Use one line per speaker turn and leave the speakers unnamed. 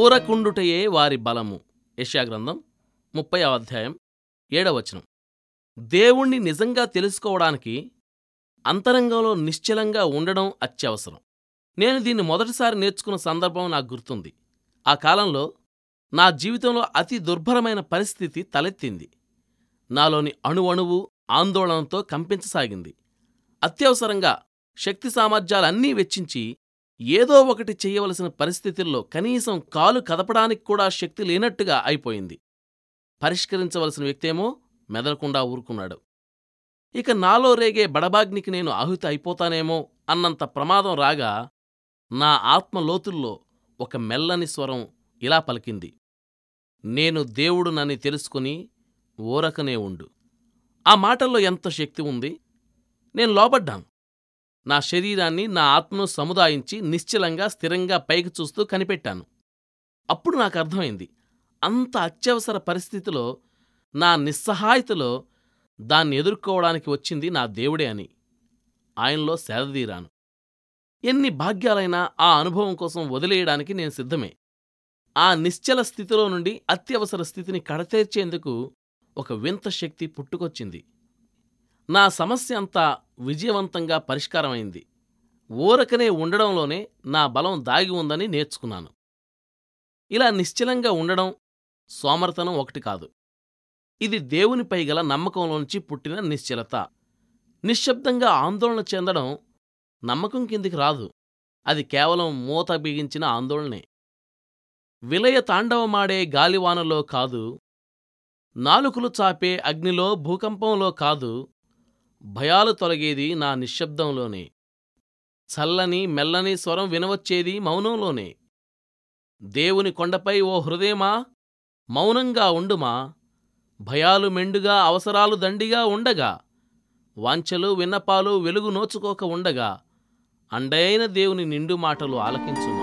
ఊరకుండుటయే వారి బలము. యశాగ్రంథం ముప్పై అధ్యాయం ఏడవచనం దేవుణ్ణి నిజంగా తెలుసుకోవడానికి అంతరంగంలో నిశ్చలంగా ఉండడం అత్యవసరం. నేను దీన్ని మొదటిసారి నేర్చుకున్న సందర్భం నాకు గుర్తుంది. ఆ కాలంలో నా జీవితంలో అతి దుర్భరమైన పరిస్థితి తలెత్తింది. నాలోని అణువణువు ఆందోళనతో కంపించసాగింది. అత్యవసరంగా శక్తి సామర్థ్యాలన్నీ వెచ్చించి ఏదో ఒకటి చెయ్యవలసిన పరిస్థితుల్లో కనీసం కాలు కదపడానికి కూడా శక్తి లేనట్టుగా అయిపోయింది. పరిష్కరించవలసిన వ్యక్తేమో మెదలకుండా ఊరుకున్నాడు. ఇక నాలో రేగే బడబాగ్నికి నేను ఆహుతి అయిపోతానేమో అన్నంత ప్రమాదం రాగా నా ఆత్మ లోతుల్లో ఒక మెల్లని స్వరం ఇలా పలికింది. నేను దేవుడు నన్ను తెలుసుకుని ఓరకనే ఉండు. ఆ మాటల్లో ఎంత శక్తి ఉంది? నేను లోబడ్డాం నా శరీరాన్ని నా ఆత్మను సముదాయించి నిశ్చలంగా స్థిరంగా పైకి చూస్తూ కనిపెట్టాను. అప్పుడు నాకు అర్థమైంది. అంత అత్యవసర పరిస్థితిలో నా నిస్సహాయతలో దాన్ని ఎదుర్కోవడానికి వచ్చింది నా దేవుడే అని. ఆయనలో సేదదీరాను ఎన్ని భాగ్యాలైనా ఆ అనుభవం కోసం వదిలేయడానికి నేను సిద్ధమే. ఆ నిశ్చల స్థితిలో నుండి అత్యవసర స్థితిని కడతేర్చేందుకు ఒక వింత శక్తి పుట్టుకొచ్చింది. నా సమస్య అంతా విజయవంతంగా పరిష్కారమైంది. ఊరకనే ఉండడంలోనే నా బలం దాగి ఉందని నేర్చుకున్నాను. ఇలా నిశ్చలంగా ఉండడం సోమరతనం ఒకటి కాదు. ఇది దేవునిపై గల నమ్మకంలోంచి పుట్టిన నిశ్చలత. నిశ్శబ్దంగా ఆందోళన చెందడం నమ్మకం కిందికి రాదు. అది కేవలం మూత బిగించిన ఆందోళనే. విలయ తాండవమాడే గాలివానలో కాదు. నాలుకలు చాపే అగ్నిలో భూకంపంలో కాదు. భయాలు తొలగేది నా నిశ్శబ్దంలోనే. చల్లని మెల్లని స్వరం వినవచ్చేది మౌనంలోనే. దేవుని కొండపై ఓ హృదయమా? మౌనంగా ఉండుమా? భయాలు మెండుగా అవసరాలు దండిగా ఉండగా? వాంఛలు విన్నపాలు వెలుగు నోచుకోక ఉండగా? అండైన దేవుని నిండు మాటలు ఆలకించుమా.